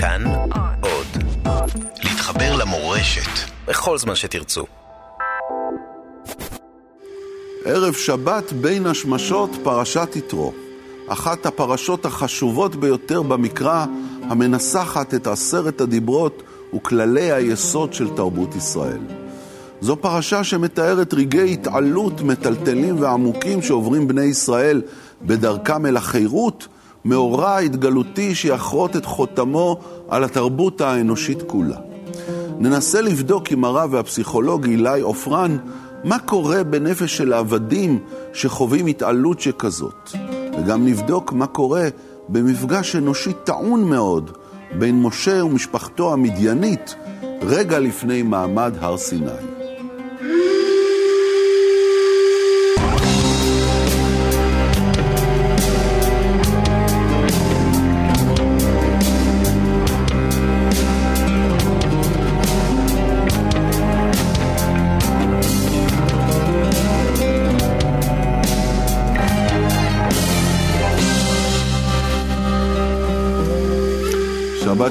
כאן עוד. להתחבר למורשת בכל זמן שתרצו. ערב שבת בין השמשות פרשת יתרו. אחת הפרשות החשובות ביותר במקרא, המנסחת את עשרת הדיברות וכללי היסוד של תרבות ישראל. זו פרשה שמתארת רגעי התעלות מטלטלים ועמוקים שעוברים בני ישראל בדרכם אל החירות, מאורע התגלותי שיחרוט את חותמו על התרבות האנושית כולה. ננסה לבדוק עם הרב והפסיכולוג אילי עופרן מה קורה בנפש של עבדים שחווים התעלות שכזאת. וגם נבדוק מה קורה במפגש אנושי טעון מאוד בין משה ומשפחתו המדיינית רגע לפני מעמד הר סיני.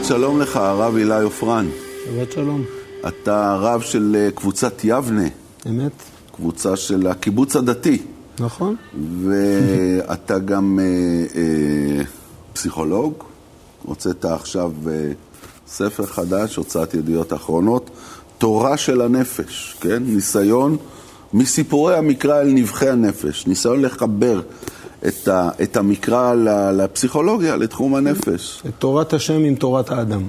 שלום לך, הרב אילי עופרן. שבת שלום. אתה הרב של אה, קבוצת יבנה, אמת? קבוצה של הקיבוץ הדתי, נכון. ואתה גם אה, אה, פסיכולוג. הוצאת עכשיו אה, ספר חדש, הוצאת ידיעות אחרונות, תורה של הנפש, כן? ניסיון מסיפורי המקרא אל נבחי הנפש, ניסיון לחבר את, ה, את המקרא לפסיכולוגיה, לתחום הנפש. את תורת השם עם תורת האדם.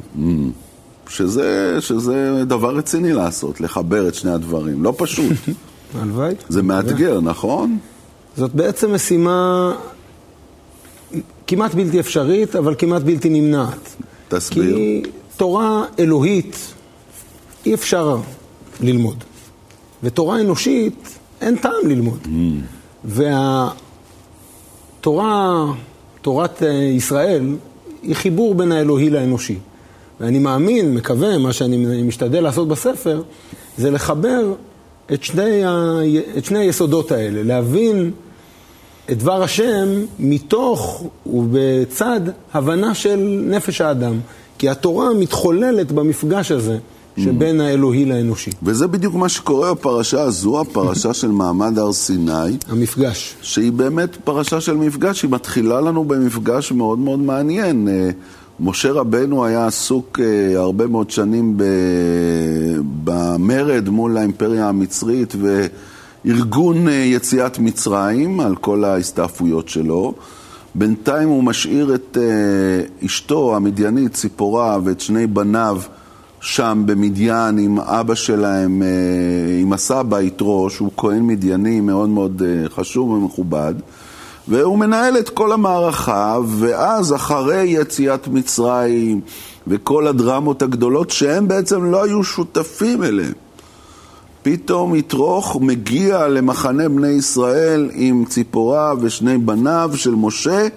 שזה, שזה דבר רציני לעשות, לחבר את שני הדברים. לא פשוט. הלוואי. זה מאתגר, נכון? זאת בעצם משימה כמעט בלתי אפשרית, אבל כמעט בלתי נמנעת. תסביר. כי תורה אלוהית אי אפשר ללמוד. ותורה אנושית אין טעם ללמוד. והתורה, תורת אה, ישראל, היא חיבור בין האלוהי לאנושי. ואני מאמין, מקווה, מה שאני משתדל לעשות בספר, זה לחבר את שני, ה... את שני היסודות האלה, להבין את דבר השם מתוך ובצד הבנה של נפש האדם. כי התורה מתחוללת במפגש הזה שבין האלוהי לאנושי. וזה בדיוק מה שקורה בפרשה הזו, הפרשה של מעמד הר סיני, המפגש. שהיא באמת פרשה של מפגש, היא מתחילה לנו במפגש מאוד מאוד מעניין. אה, משה רבנו היה עסוק אה, הרבה מאוד שנים במרד מול האימפריה המצרית וארגון אה, יציאת מצרים על כל ההסתעפויות שלו. בינתיים הוא משאיר את אשתו המדיינית, ציפורה, ואת שני בניו שם במדיין עם אבא שלהם, אה, עם הסבא יתרו, שהוא כהן מדייני מאוד מאוד אה, חשוב ומכובד. והוא מנהל את כל המערכה, ואז אחרי יציאת מצרים וכל הדרמות הגדולות, שהם בעצם לא היו שותפים אליהם, פתאום יתרוך מגיע למחנה בני ישראל עם ציפורה ושני בניו של משה,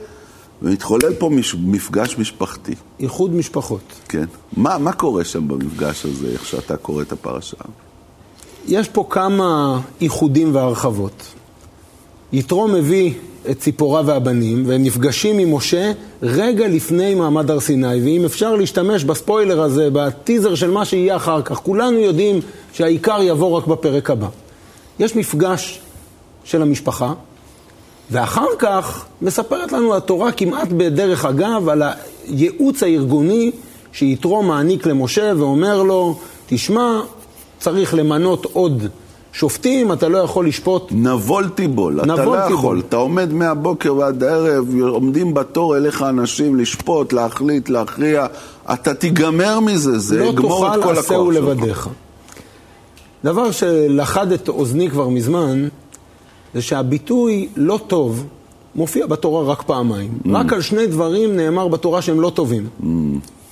ומתחולל פה מש- מפגש משפחתי. איחוד משפחות. כן. מה, מה קורה שם במפגש הזה, איך שאתה קורא את הפרשה? יש פה כמה איחודים והרחבות. יתרו מביא את ציפורה והבנים, והם נפגשים עם משה רגע לפני מעמד הר סיני, ואם אפשר להשתמש בספוילר הזה, בטיזר של מה שיהיה אחר כך, כולנו יודעים שהעיקר יבוא רק בפרק הבא. יש מפגש של המשפחה, ואחר כך מספרת לנו התורה כמעט בדרך אגב על הייעוץ הארגוני שיתרו מעניק למשה ואומר לו, תשמע, צריך למנות עוד שופטים, אתה לא יכול לשפוט נבול תיבול, אתה נבול לא תיבול. יכול, אתה עומד מהבוקר ועד הערב, עומדים בתור אליך אנשים לשפוט, להחליט, להכריע, אתה תיגמר מזה, זה לא יגמור את כל עשהו הכוח שלך. לבדיך. דבר שלכד את אוזני כבר מזמן, זה שהביטוי לא טוב מופיע בתורה רק פעמיים. Mm. רק על שני דברים נאמר בתורה שהם לא טובים.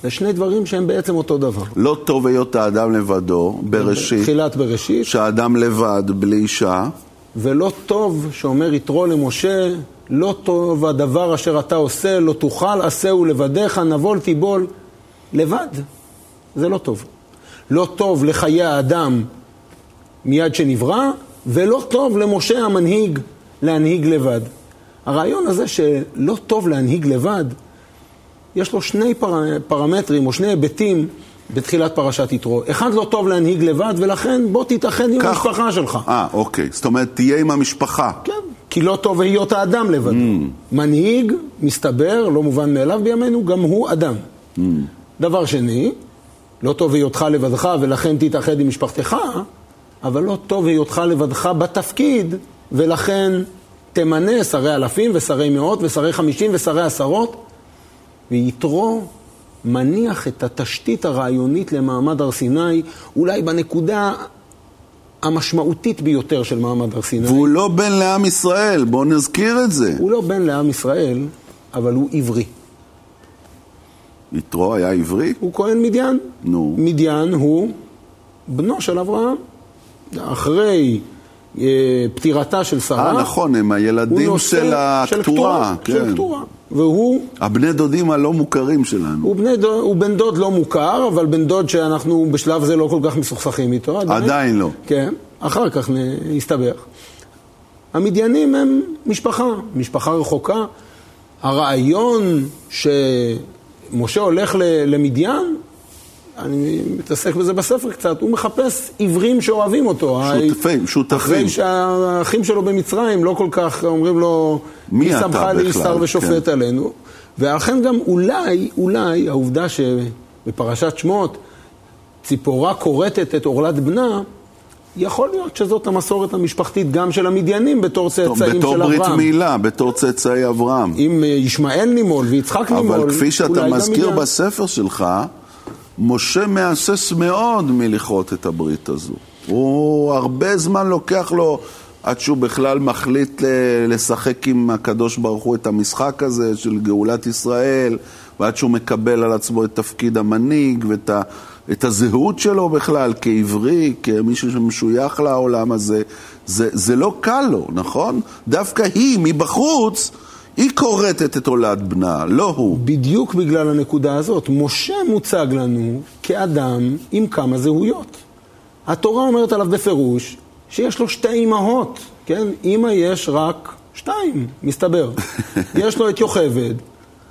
זה שני דברים שהם בעצם אותו דבר. לא טוב היות האדם לבדו, בראשית, תחילת בראשית, שהאדם לבד, בלי אישה, ולא טוב, שאומר יתרו למשה, לא טוב הדבר אשר אתה עושה, לא תוכל עשהו לבדיך, נבול תיבול, לבד. זה לא טוב. לא טוב לחיי האדם מיד שנברא, ולא טוב למשה המנהיג להנהיג לבד. הרעיון הזה שלא טוב להנהיג לבד, יש לו שני פר... פרמטרים או שני היבטים בתחילת פרשת יתרו. אחד לא טוב להנהיג לבד, ולכן בוא תתאחד עם כך. המשפחה שלך. אה, אוקיי. זאת אומרת, תהיה עם המשפחה. כן, כי לא טוב היות האדם לבדו. מנהיג, מסתבר, לא מובן מאליו בימינו, גם הוא אדם. דבר שני, לא טוב היותך לבדך ולכן תתאחד עם משפחתך, אבל לא טוב היותך לבדך בתפקיד, ולכן תמנה שרי אלפים ושרי מאות ושרי חמישים ושרי עשרות, ויתרו מניח את התשתית הרעיונית למעמד הר סיני, אולי בנקודה המשמעותית ביותר של מעמד הר סיני. והוא לא בן לעם ישראל, בואו נזכיר את זה. הוא לא בן לעם ישראל, אבל הוא עברי. יתרו היה עברי? הוא כהן מדיין. נו. מדיין הוא בנו של אברהם. אחרי אה, פטירתה של שרה, אה, נכון, הם הילדים של הקטורה. של כן. קטורה. והוא הבני דודים הלא מוכרים שלנו. הוא, בני דוד, הוא בן דוד לא מוכר, אבל בן דוד שאנחנו בשלב זה לא כל כך מסוכסכים איתו. עדיין לא. כן, אחר כך נסתבך. המדיינים הם משפחה, משפחה רחוקה. הרעיון שמשה הולך למדיין, אני מתעסק בזה בספר קצת, הוא מחפש עיוורים שאוהבים אותו. שותפים, שותפים. אחרי שהאחים שלו במצרים לא כל כך אומרים לו, מי אתה שמך בכלל?" לי שר ושופט כן. עלינו. ולכן גם אולי, אולי העובדה שבפרשת שמות ציפורה כורתת את עורלת בנה, יכול להיות שזאת המסורת המשפחתית גם של המדיינים בתור צאצאים בתור של ברית אברהם. מילה, בתור צאצאי אברהם. אם אה, ישמעאל נימול ויצחק נימול, אבל כפי שאתה מזכיר. בספר שלך, משה מהסס מאוד מלכרות את הברית הזו. הוא הרבה זמן לוקח לו עד שהוא בכלל מחליט לשחק עם הקדוש ברוך הוא את המשחק הזה של גאולת ישראל, ועד שהוא מקבל על עצמו את תפקיד המנהיג ואת ה, את הזהות שלו בכלל כעברי, כמישהו שמשוייך לעולם הזה. זה, זה לא קל לו, נכון? דווקא היא, מבחוץ, היא כורתת את הולד בנה, לא הוא. בדיוק בגלל הנקודה הזאת. משה מוצג לנו כאדם עם כמה זהויות. התורה אומרת עליו בפירוש שיש לו שתי אימהות, כן? אימא יש רק שתיים, מסתבר. יש לו את יוכבד,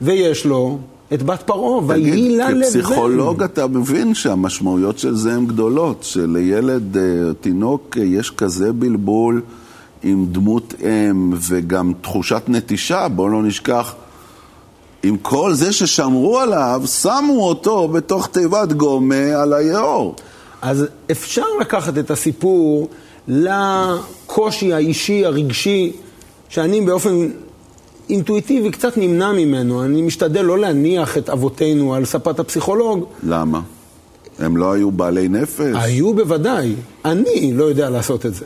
ויש לו את בת פרעה, ויהי לה לבן. כפסיכולוג אתה מבין שהמשמעויות של זה הן גדולות, שלילד, אה, תינוק, אה, יש כזה בלבול עם דמות אם וגם תחושת נטישה, בואו לא נשכח. עם כל זה ששמרו עליו, שמו אותו בתוך תיבת גומה על היאור. אז אפשר לקחת את הסיפור לקושי האישי, הרגשי, שאני באופן אינטואיטיבי קצת נמנע ממנו. אני משתדל לא להניח את אבותינו על ספת הפסיכולוג. למה? הם לא היו בעלי נפש? היו בוודאי, אני לא יודע לעשות את זה.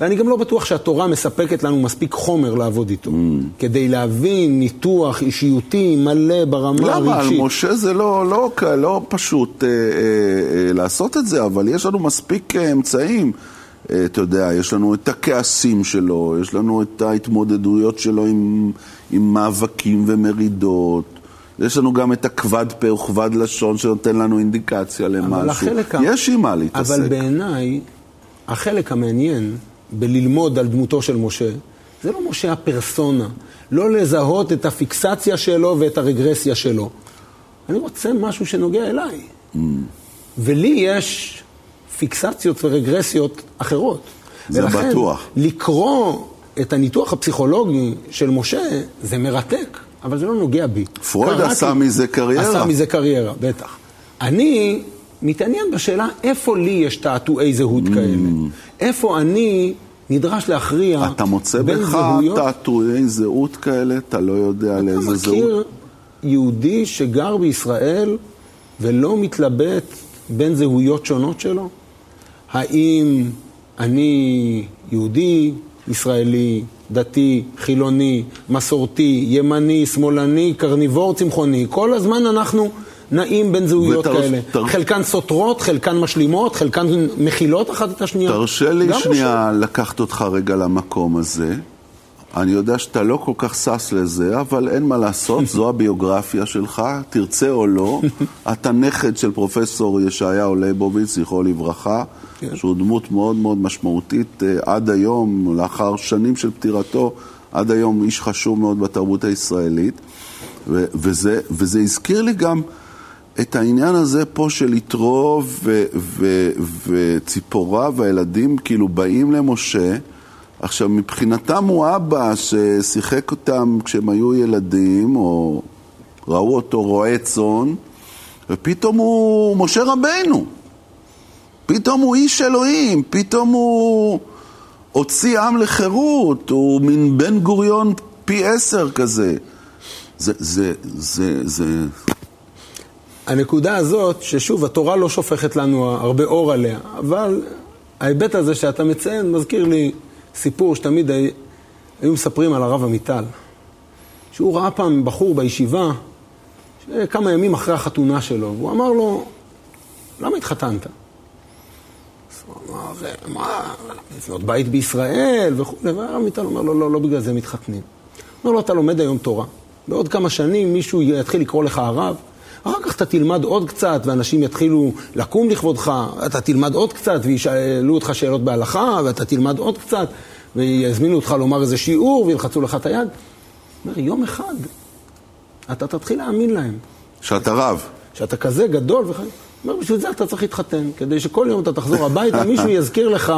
ואני גם לא בטוח שהתורה מספקת לנו מספיק חומר לעבוד איתו, כדי להבין ניתוח אישיותי מלא ברמה למה? על הרגשית. משה זה לא, לא, ק- לא פשוט אה, אה, אה, לעשות את זה, אבל יש לנו מספיק אה, אמצעים. אה, אתה יודע, יש לנו את הכעסים שלו, יש לנו את ההתמודדויות שלו עם, עם מאבקים ומרידות. יש לנו גם את הכבד פה וכבד לשון שנותן לנו אינדיקציה למשהו. אבל החלק ה- יש עם מה להתעסק. אבל בעיניי, החלק המעניין בללמוד על דמותו של משה, זה לא משה הפרסונה. לא לזהות את הפיקסציה שלו ואת הרגרסיה שלו. אני רוצה משהו שנוגע אליי. Mm. ולי יש פיקסציות ורגרסיות אחרות. זה ולכן, בטוח. לקרוא את הניתוח הפסיכולוגי של משה זה מרתק, אבל זה לא נוגע בי. פרויד קראתי- עשה מזה קריירה. עשה מזה קריירה, בטח. אני מתעניין בשאלה איפה לי יש תעתועי זהות כאלה. איפה אני נדרש להכריע אתה מוצא בין בך זהויות. תעתועי זהות כאלה? אתה לא יודע אתה לאיזה זהות? מכיר יהודי שגר בישראל ולא מתלבט בין זהויות שונות שלו? האם אני יהודי, ישראלי, דתי, חילוני, מסורתי, ימני, שמאלני, קרניבור, צמחוני? כל הזמן אנחנו נעים בין זהויות ותר- כאלה. תר- חלקן סותרות, חלקן משלימות, חלקן מכילות אחת את השנייה. תרשה לי שנייה לקחת אותך רגע למקום הזה. אני יודע שאתה לא כל כך שש לזה, אבל אין מה לעשות, זו הביוגרפיה שלך, תרצה או לא. אתה נכד של פרופסור ישעיהו ליבוביץ, זכרו לברכה, כן. שהוא דמות מאוד מאוד משמעותית אה, עד היום, לאחר שנים של פטירתו. עד היום איש חשוב מאוד בתרבות הישראלית, ו- וזה, וזה הזכיר לי גם את העניין הזה פה של יתרו ו- ו- וציפורה והילדים כאילו באים למשה. עכשיו, מבחינתם הוא אבא ששיחק אותם כשהם היו ילדים, או ראו אותו רועה צאן, ופתאום הוא משה רבנו. פתאום הוא איש אלוהים, פתאום הוא הוציא עם לחירות, הוא מין בן גוריון פי עשר כזה. זה, זה, זה, זה... הנקודה הזאת, ששוב, התורה לא שופכת לנו הרבה אור עליה, אבל ההיבט הזה שאתה מציין מזכיר לי סיפור שתמיד היו מספרים על הרב עמיטל. שהוא ראה פעם בחור בישיבה, כמה ימים אחרי החתונה שלו, והוא אמר לו, למה התחתנת? הוא אמר, מה, לבנות בית בישראל וכולי, והרב עמיטל אומר לו, לא, לא בגלל זה מתחתנים. הוא אומר לו, אתה לומד היום תורה. בעוד כמה שנים מישהו יתחיל לקרוא לך הרב, אחר כך אתה תלמד עוד קצת, ואנשים יתחילו לקום לכבודך, אתה תלמד עוד קצת, וישאלו אותך שאלות בהלכה, ואתה תלמד עוד קצת, ויזמינו אותך לומר איזה שיעור, וילחצו לך את היד. אומר, יום אחד אתה תתחיל להאמין להם. שאתה רב. שאתה כזה גדול וחי... אומר, בשביל זה אתה צריך להתחתן, כדי שכל יום אתה תחזור הביתה, מישהו יזכיר לך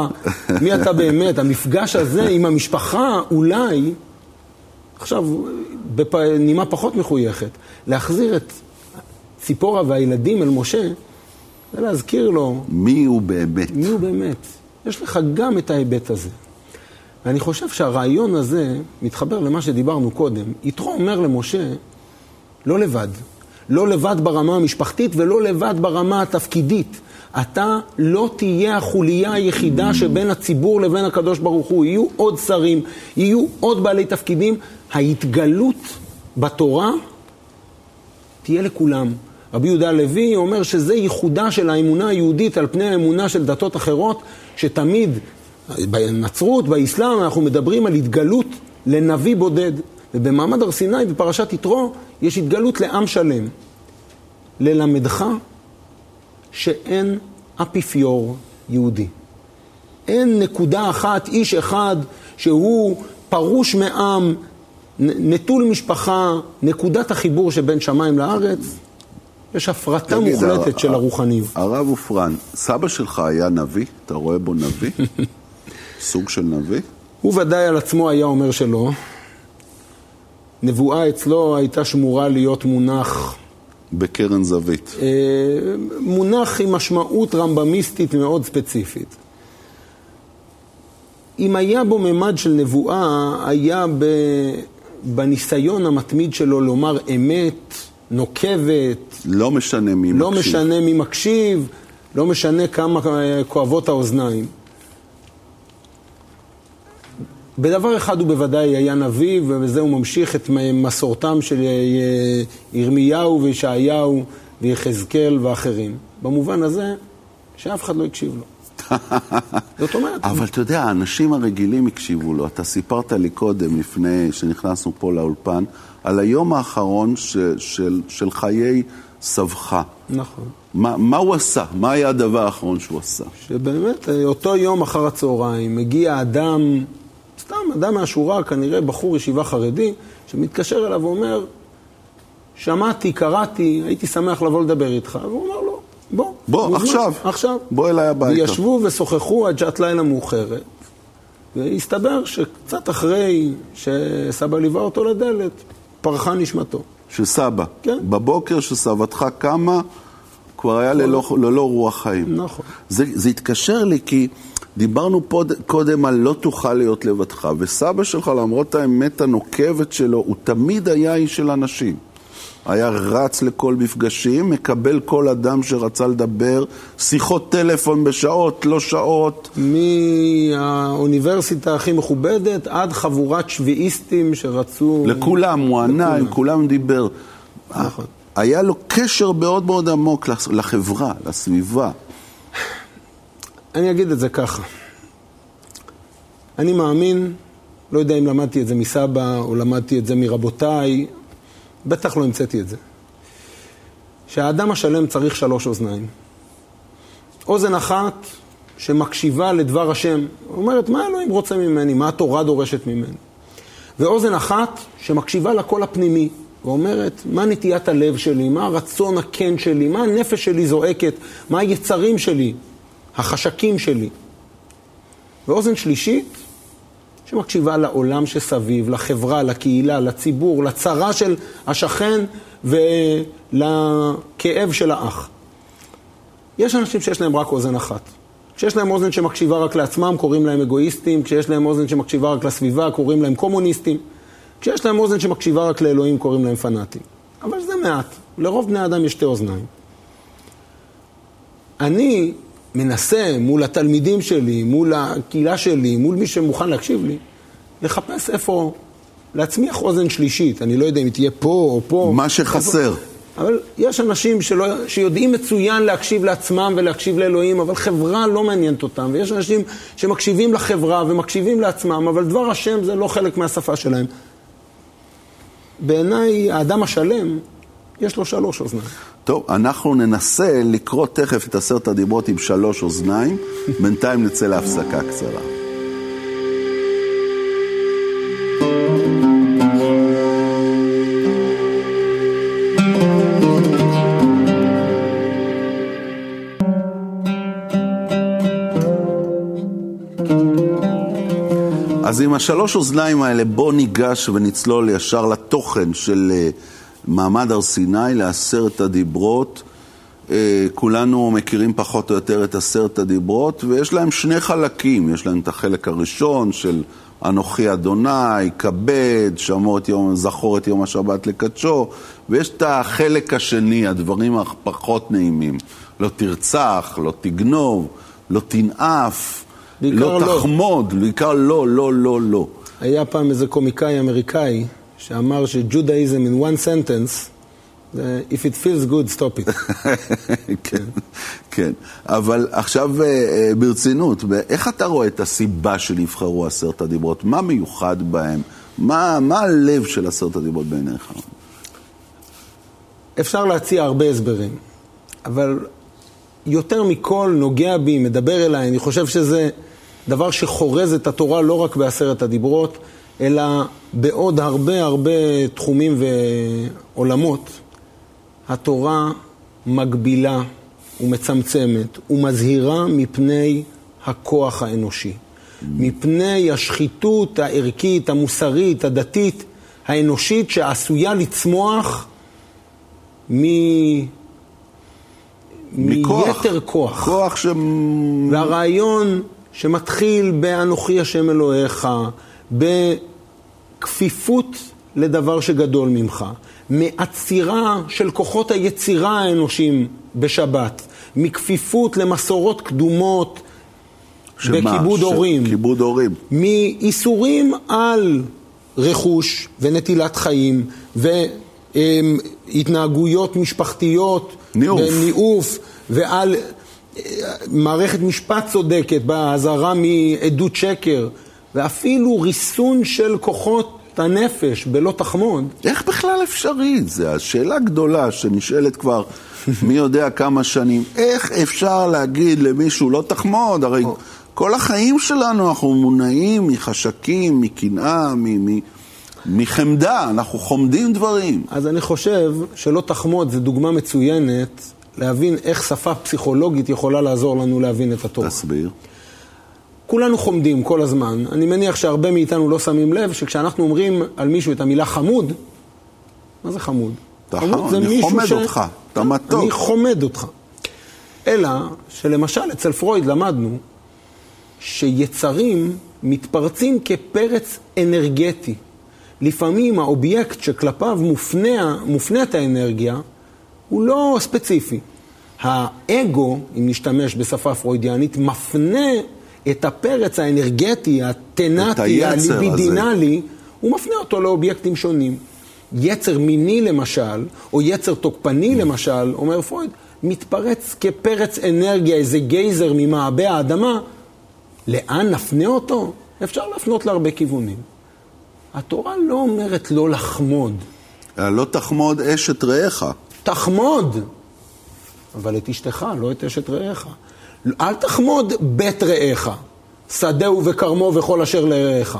מי אתה באמת. המפגש הזה עם המשפחה, אולי, עכשיו, בנימה פחות מחויכת, להחזיר את ציפורה והילדים אל משה, ולהזכיר לו... מי הוא באמת. מי הוא באמת. יש לך גם את ההיבט הזה. ואני חושב שהרעיון הזה מתחבר למה שדיברנו קודם. יתרו אומר למשה, לא לבד. לא לבד ברמה המשפחתית ולא לבד ברמה התפקידית. אתה לא תהיה החוליה היחידה שבין הציבור לבין הקדוש ברוך הוא. יהיו עוד שרים, יהיו עוד בעלי תפקידים. ההתגלות בתורה תהיה לכולם. רבי יהודה הלוי אומר שזה ייחודה של האמונה היהודית על פני האמונה של דתות אחרות, שתמיד בנצרות, באסלאם, אנחנו מדברים על התגלות לנביא בודד. ובמעמד הר סיני, בפרשת יתרו, יש התגלות לעם שלם. ללמדך שאין אפיפיור יהודי. אין נקודה אחת, איש אחד, שהוא פרוש מעם, נטול משפחה, נקודת החיבור שבין שמיים לארץ. יש הפרטה מוחלטת של הרוחניות. הרב עופרן, סבא שלך היה נביא? אתה רואה בו נביא? סוג של נביא? הוא ודאי על עצמו היה אומר שלא. נבואה אצלו הייתה שמורה להיות מונח... בקרן זווית. אה, מונח עם משמעות רמב"מיסטית מאוד ספציפית. אם היה בו ממד של נבואה, היה ב... בניסיון המתמיד שלו לומר אמת נוקבת. לא משנה מי לא מקשיב. לא משנה מי מקשיב, לא משנה כמה כואבות האוזניים. בדבר אחד הוא בוודאי היה נביא, ובזה הוא ממשיך את מסורתם של אה, ירמיהו וישעיהו ויחזקאל ואחרים. במובן הזה, שאף אחד לא הקשיב לו. זאת אומרת... אבל אתה יודע, האנשים הרגילים הקשיבו לו. אתה סיפרת לי קודם, לפני שנכנסנו פה לאולפן, על היום האחרון של, של, של חיי סבך. נכון. מה, מה הוא עשה? מה היה הדבר האחרון שהוא עשה? שבאמת, אה, אותו יום אחר הצהריים מגיע אדם, סתם אדם מהשורה, כנראה בחור ישיבה חרדי, שמתקשר אליו ואומר, שמעתי, קראתי, הייתי שמח לבוא לדבר איתך. והוא אומר בוא. בוא, מוזמן, עכשיו. עכשיו. בוא אליי הביתה. וישבו ושוחחו עד שעת לילה מאוחרת. והסתבר שקצת אחרי שסבא ליווה אותו לדלת, פרחה נשמתו. של סבא. כן. בבוקר שסבתך קמה, כבר היה ללא, ללא רוח חיים. נכון. זה, זה התקשר לי כי דיברנו פוד, קודם על לא תוכל להיות לבדך, וסבא שלך, למרות האמת הנוקבת שלו, הוא תמיד היה איש של אנשים. היה רץ לכל מפגשים, מקבל כל אדם שרצה לדבר, שיחות טלפון בשעות, לא שעות. מהאוניברסיטה הכי מכובדת עד חבורת שביעיסטים שרצו... לכולם, הוא ענה, עם כולם דיבר. נכון. היה לו קשר מאוד מאוד עמוק לחברה, לסביבה. אני אגיד את זה ככה. אני מאמין, לא יודע אם למדתי את זה מסבא או למדתי את זה מרבותיי, בטח לא המצאתי את זה. שהאדם השלם צריך שלוש אוזניים. אוזן אחת שמקשיבה לדבר השם, אומרת, מה אלוהים רוצה ממני? מה התורה דורשת ממני? ואוזן אחת שמקשיבה לקול הפנימי, ואומרת, מה נטיית הלב שלי, מה הרצון הכן שלי, מה הנפש שלי זועקת, מה היצרים שלי, החשקים שלי. ואוזן שלישית, שמקשיבה לעולם שסביב, לחברה, לקהילה, לציבור, לצרה של השכן ולכאב של האח. יש אנשים שיש להם רק אוזן אחת. כשיש להם אוזן שמקשיבה רק לעצמם, קוראים להם אגואיסטים, כשיש להם אוזן שמקשיבה רק לסביבה, קוראים להם קומוניסטים. כשיש להם אוזן שמקשיבה רק לאלוהים, קוראים להם פנאטים. אבל זה מעט. לרוב בני אדם יש שתי אוזניים. אני מנסה מול התלמידים שלי, מול הקהילה שלי, מול מי שמוכן להקשיב לי, לחפש איפה להצמיח אוזן שלישית. אני לא יודע אם היא תהיה פה או פה. מה שחסר. איפה... אבל יש אנשים שלא, שיודעים מצוין להקשיב לעצמם ולהקשיב לאלוהים, אבל חברה לא מעניינת אותם. ויש אנשים שמקשיבים לחברה ומקשיבים לעצמם, אבל דבר השם זה לא חלק מהשפה שלהם. בעיניי, האדם השלם, יש לו שלוש אוזניים. טוב, אנחנו ננסה לקרוא תכף את עשרת הדיברות עם שלוש אוזניים, בינתיים נצא להפסקה קצרה. אז עם השלוש אוזניים האלה, בוא ניגש ונצלול ישר לתוכן של אה, מעמד הר סיני, לעשרת הדיברות. אה, כולנו מכירים פחות או יותר את עשרת הדיברות, ויש להם שני חלקים. יש להם את החלק הראשון של אנוכי אדוני, כבד, שמור את יום, זכור את יום השבת לקדשו, ויש את החלק השני, הדברים הפחות נעימים. לא תרצח, לא תגנוב, לא תנאף. לא, לא תחמוד, בעיקר לא, לא, לא, לא. היה פעם איזה קומיקאי אמריקאי שאמר שג'ודאיזם in one sentence, if it feels good, stop it. כן, כן. אבל עכשיו אה, אה, ברצינות, איך אתה רואה את הסיבה שנבחרו עשרת הדיברות? מה מיוחד בהם? מה, מה הלב של עשרת הדיברות בעיניך? אפשר להציע הרבה הסברים, אבל יותר מכל נוגע בי, מדבר אליי, אני חושב שזה דבר שחורז את התורה לא רק בעשרת הדיברות, אלא בעוד הרבה הרבה תחומים ועולמות. התורה מגבילה ומצמצמת ומזהירה מפני הכוח האנושי, מפני השחיתות הערכית, המוסרית, הדתית, האנושית, שעשויה לצמוח מ... מכוח, מיתר כוח. כוח ש... והרעיון שמתחיל באנוכי השם אלוהיך, בכפיפות לדבר שגדול ממך, מעצירה של כוחות היצירה האנושיים בשבת, מכפיפות למסורות קדומות בכיבוד הורים, כיבוד הורים, מאיסורים על רכוש ונטילת חיים והתנהגויות משפחתיות, ניאוף, וניאוף ועל מערכת משפט צודקת באזהרה מעדות שקר, ואפילו ריסון של כוחות הנפש בלא תחמוד. איך בכלל אפשרי? זו השאלה גדולה שנשאלת כבר מי יודע כמה שנים. איך אפשר להגיד למישהו לא תחמוד? הרי כל החיים שלנו אנחנו מונעים מחשקים, מקנאה, מ... מחמדה, אנחנו חומדים דברים. אז אני חושב שלא תחמוד זה דוגמה מצוינת להבין איך שפה פסיכולוגית יכולה לעזור לנו להבין את התורה. תסביר. כולנו חומדים כל הזמן. אני מניח שהרבה מאיתנו לא שמים לב שכשאנחנו אומרים על מישהו את המילה חמוד, מה זה חמוד? חמוד זה אני חומד ש... אותך, אתה מתוק. אני חומד אותך. אלא שלמשל אצל פרויד למדנו שיצרים מתפרצים כפרץ אנרגטי. לפעמים האובייקט שכלפיו מופנה, מופנית האנרגיה הוא לא ספציפי. האגו, אם נשתמש בשפה פרוידיאנית, מפנה את הפרץ האנרגטי, הלטנטי, הליבידינלי, הוא מפנה אותו לאובייקטים שונים. יצר מיני למשל, או יצר תוקפני למשל, אומר פרויד, מתפרץ כפרץ אנרגיה, איזה גייזר ממעבה האדמה, לאן נפנה אותו? אפשר להפנות להרבה כיוונים. התורה לא אומרת לא לחמוד. לא תחמוד אשת רעך. תחמוד, אבל את אשתך, לא את אשת רעך. אל תחמוד בית רעך, שדהו וכרמו וכל אשר לרעך.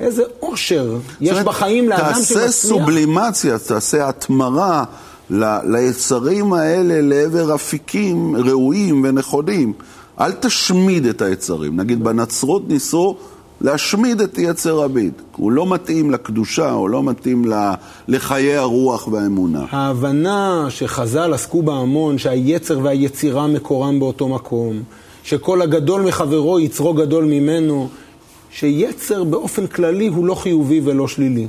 איזה אושר יש בחיים לאדם שמצליח. תעשה סובלימציה, תעשה התמרה ל, ליצרים האלה לעבר אפיקים ראויים ונכונים. אל תשמיד את היצרים. נגיד בנצרות ניסו להשמיד את יצר הביד. הוא לא מתאים לקדושה, הוא לא מתאים לחיי הרוח והאמונה. ההבנה שחז"ל עסקו בה המון, שהיצר והיצירה מקורם באותו מקום, שכל הגדול מחברו יצרו גדול ממנו, שיצר באופן כללי הוא לא חיובי ולא שלילי.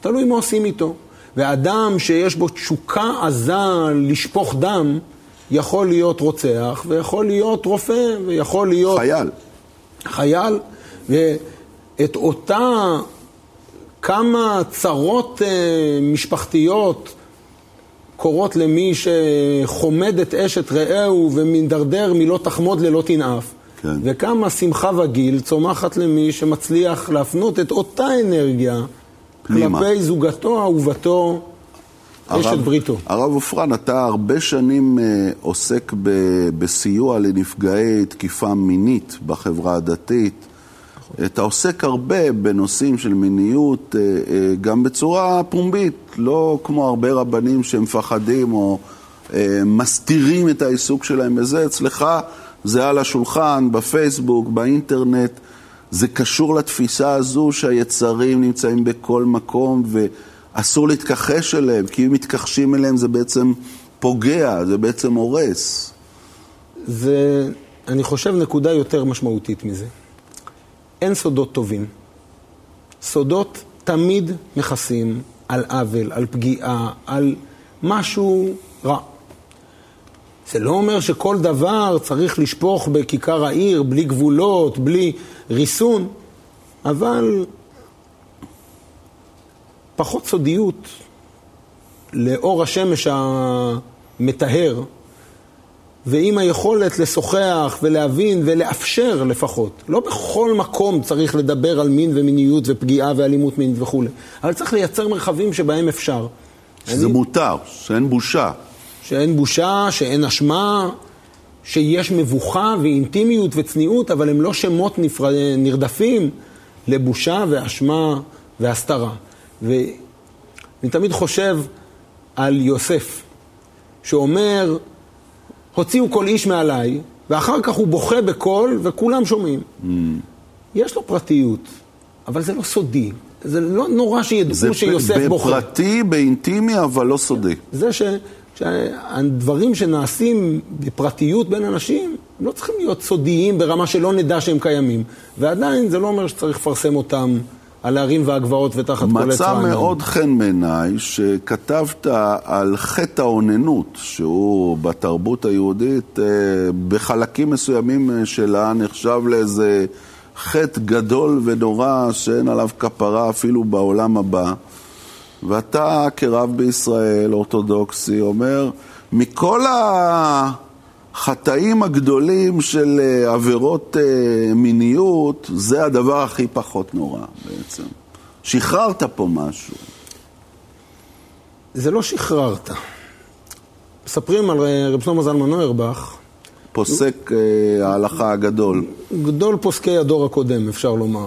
תלוי מה עושים איתו. ואדם שיש בו תשוקה עזה לשפוך דם, יכול להיות רוצח, ויכול להיות רופא, ויכול להיות... חייל. חייל, ואת אותה כמה צרות אה, משפחתיות קורות למי שחומד את אשת רעהו ומדרדר מלא תחמוד ללא תנאף. כן. וכמה שמחה וגיל צומחת למי שמצליח להפנות את אותה אנרגיה פנימה. כלפי זוגתו, אהובתו, אשת בריתו. הרב עופרן, אתה הרבה שנים uh, עוסק ב, בסיוע לנפגעי תקיפה מינית בחברה הדתית. אתה עוסק הרבה בנושאים של מיניות, uh, uh, גם בצורה פומבית, לא כמו הרבה רבנים שמפחדים או uh, מסתירים את העיסוק שלהם בזה. אצלך זה על השולחן, בפייסבוק, באינטרנט. זה קשור לתפיסה הזו שהיצרים נמצאים בכל מקום ואסור להתכחש אליהם, כי אם מתכחשים אליהם זה בעצם פוגע, זה בעצם הורס. זה, אני חושב, נקודה יותר משמעותית מזה. אין סודות טובים. סודות תמיד מכסים על עוול, על פגיעה, על משהו רע. זה לא אומר שכל דבר צריך לשפוך בכיכר העיר, בלי גבולות, בלי ריסון, אבל פחות סודיות לאור השמש המטהר, ועם היכולת לשוחח ולהבין ולאפשר לפחות. לא בכל מקום צריך לדבר על מין ומיניות ופגיעה ואלימות מינית וכולי, אבל צריך לייצר מרחבים שבהם אפשר. שזה אני... מותר, שאין בושה. שאין בושה, שאין אשמה, שיש מבוכה ואינטימיות וצניעות, אבל הם לא שמות נפרד... נרדפים לבושה ואשמה והסתרה. ואני תמיד חושב על יוסף, שאומר, הוציאו כל איש מעליי, ואחר כך הוא בוכה בקול וכולם שומעים. Mm. יש לו פרטיות, אבל זה לא סודי. זה לא נורא שידעו שיוסף בוכה. זה בפרטי, באינטימי, אבל לא סודי. זה ש... שהדברים שנעשים בפרטיות בין אנשים לא צריכים להיות סודיים ברמה שלא נדע שהם קיימים. ועדיין זה לא אומר שצריך לפרסם אותם על הערים והגבעות ותחת כל עץ רענן. מצא מאוד חן בעיניי שכתבת על חטא האוננות, שהוא בתרבות היהודית, אה, בחלקים מסוימים שלה, נחשב לאיזה חטא גדול ונורא שאין עליו כפרה אפילו בעולם הבא. ואתה כרב בישראל, אורתודוקסי, אומר, מכל החטאים הגדולים של אה, עבירות אה, מיניות, זה הדבר הכי פחות נורא בעצם. שחררת פה משהו. זה לא שחררת. מספרים על אה, רב שלמה זלמן נוירבך. פוסק ההלכה הגדול. גדול פוסקי הדור הקודם, אפשר לומר.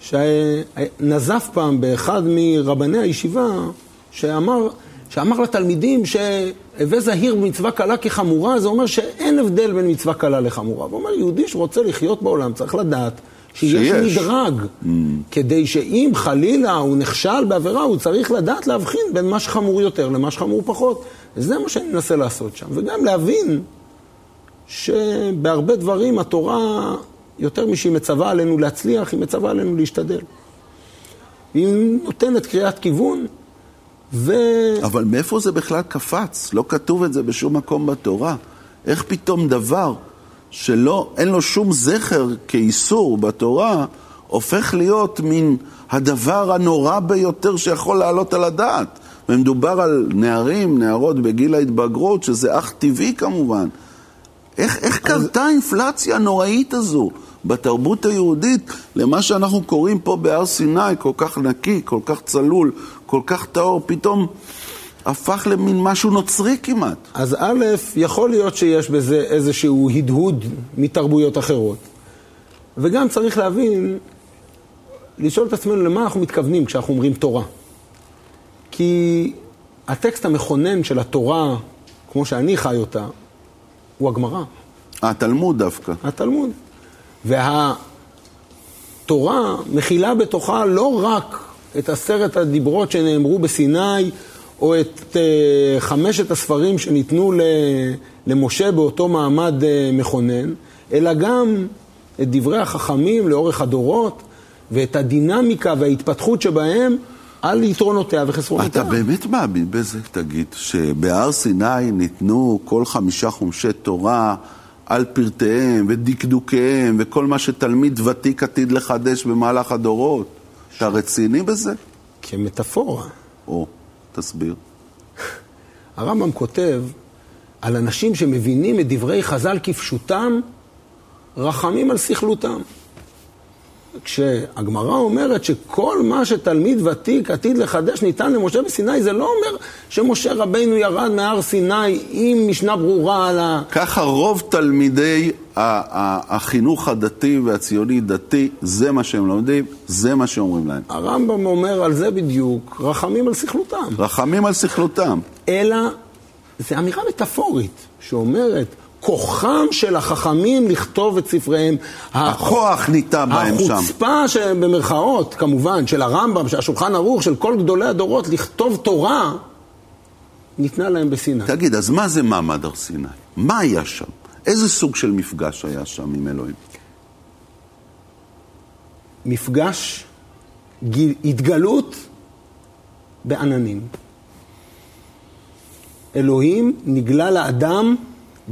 שנזף פעם באחד מרבני הישיבה, שאמר, שאמר לתלמידים שהווה זהיר במצווה קלה כחמורה, זה אומר שאין הבדל בין מצווה קלה לחמורה. הוא אומר, יהודי שרוצה לחיות בעולם צריך לדעת שיש, שיש. מדרג, mm. כדי שאם חלילה הוא נכשל בעבירה, הוא צריך לדעת להבחין בין מה שחמור יותר למה שחמור פחות. וזה מה שאני מנסה לעשות שם. וגם להבין שבהרבה דברים התורה יותר משהיא מצווה עלינו להצליח, היא מצווה עלינו להשתדל. היא נותנת קריאת כיוון, ו... אבל מאיפה זה בכלל קפץ? לא כתוב את זה בשום מקום בתורה. איך פתאום דבר שלא, אין לו שום זכר כאיסור בתורה, הופך להיות מין הדבר הנורא ביותר שיכול לעלות על הדעת. ומדובר על נערים, נערות בגיל ההתבגרות, שזה אך טבעי כמובן. איך, איך אז... קרתה האינפלציה הנוראית הזו? בתרבות היהודית למה שאנחנו קוראים פה בהר סיני, כל כך נקי, כל כך צלול, כל כך טהור, פתאום הפך למין משהו נוצרי כמעט. אז א', יכול להיות שיש בזה איזשהו הדהוד מתרבויות אחרות. וגם צריך להבין, לשאול את עצמנו למה אנחנו מתכוונים כשאנחנו אומרים תורה. כי הטקסט המכונן של התורה, כמו שאני חי אותה, הוא הגמרא. התלמוד דווקא. התלמוד. והתורה מכילה בתוכה לא רק את עשרת הדיברות שנאמרו בסיני, או את uh, חמשת הספרים שניתנו למשה באותו מעמד uh, מכונן, אלא גם את דברי החכמים לאורך הדורות, ואת הדינמיקה וההתפתחות שבהם על יתרונותיה וחסרונותיה. אתה באמת מאמין בזה, תגיד, שבהר סיני ניתנו כל חמישה חומשי תורה על פרטיהם ודקדוקיהם וכל מה שתלמיד ותיק עתיד לחדש במהלך הדורות? אתה רציני בזה? כמטאפורה. או, תסביר. הרמב"ם כותב על אנשים שמבינים את דברי חז"ל כפשוטם, רחמים על סכלותם. כשהגמרא אומרת שכל מה שתלמיד ותיק עתיד לחדש ניתן למשה בסיני, זה לא אומר שמשה רבינו ירד מהר סיני עם משנה ברורה על ה... ככה רוב תלמידי החינוך הדתי והציוני-דתי, זה מה שהם לומדים, זה מה שאומרים להם. הרמב"ם אומר על זה בדיוק, רחמים על סכלותם. רחמים על סכלותם. אלא, זו אמירה מטאפורית, שאומרת, כוחם של החכמים לכתוב את ספריהם. הכוח ניטע בהם שם. החוצפה שבמרכאות, כמובן, של הרמב"ם, של השולחן ערוך, של כל גדולי הדורות, לכתוב תורה, ניתנה להם בסיני. תגיד, אז מה זה מעמד הר סיני? מה היה שם? איזה סוג של מפגש היה שם עם אלוהים? מפגש, התגלות בעננים. אלוהים נגלה לאדם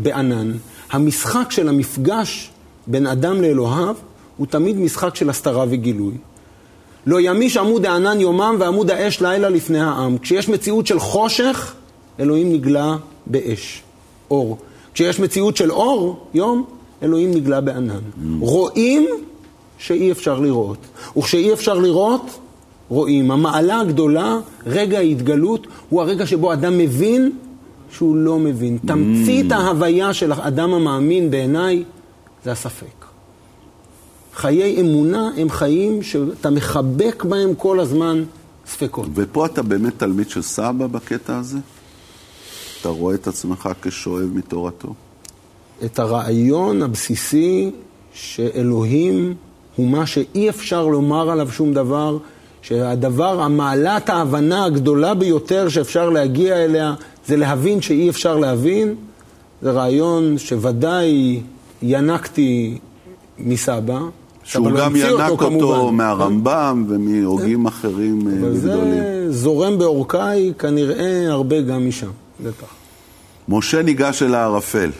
בענן. המשחק של המפגש בין אדם לאלוהיו הוא תמיד משחק של הסתרה וגילוי. לא ימיש עמוד הענן יומם ועמוד האש לילה לפני העם. כשיש מציאות של חושך, אלוהים נגלה באש, אור. כשיש מציאות של אור, יום, אלוהים נגלה בענן. Mm. רואים שאי אפשר לראות. וכשאי אפשר לראות, רואים. המעלה הגדולה, רגע ההתגלות, הוא הרגע שבו אדם מבין שהוא לא מבין. תמצית ההוויה של האדם המאמין בעיניי זה הספק. חיי אמונה הם חיים שאתה מחבק בהם כל הזמן ספקות. ופה אתה באמת תלמיד של סבא בקטע הזה? אתה רואה את עצמך כשואב מתורתו? את הרעיון הבסיסי שאלוהים הוא מה שאי אפשר לומר עליו שום דבר, שהדבר, המעלת ההבנה הגדולה ביותר שאפשר להגיע אליה זה להבין שאי אפשר להבין, זה רעיון שוודאי ינקתי מסבא. שהוא גם ינק אותו, אותו מהרמב"ם ומהוגים כן. אחרים אה, גדולים. זה זורם בעורקיי כנראה הרבה גם משם, בטח. משה ניגש אל הערפל.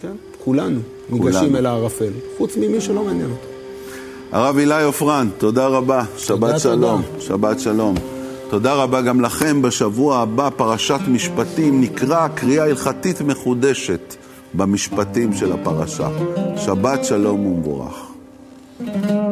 כן, כולנו ניגשים אל הערפל, חוץ ממי שלא מעניין אותו. הרב אילי עופרן, תודה רבה, שבת שלום, שבת שלום. תודה רבה גם לכם. בשבוע הבא, פרשת משפטים, נקרא קריאה הלכתית מחודשת במשפטים של הפרשה. שבת שלום ומבורך. thank you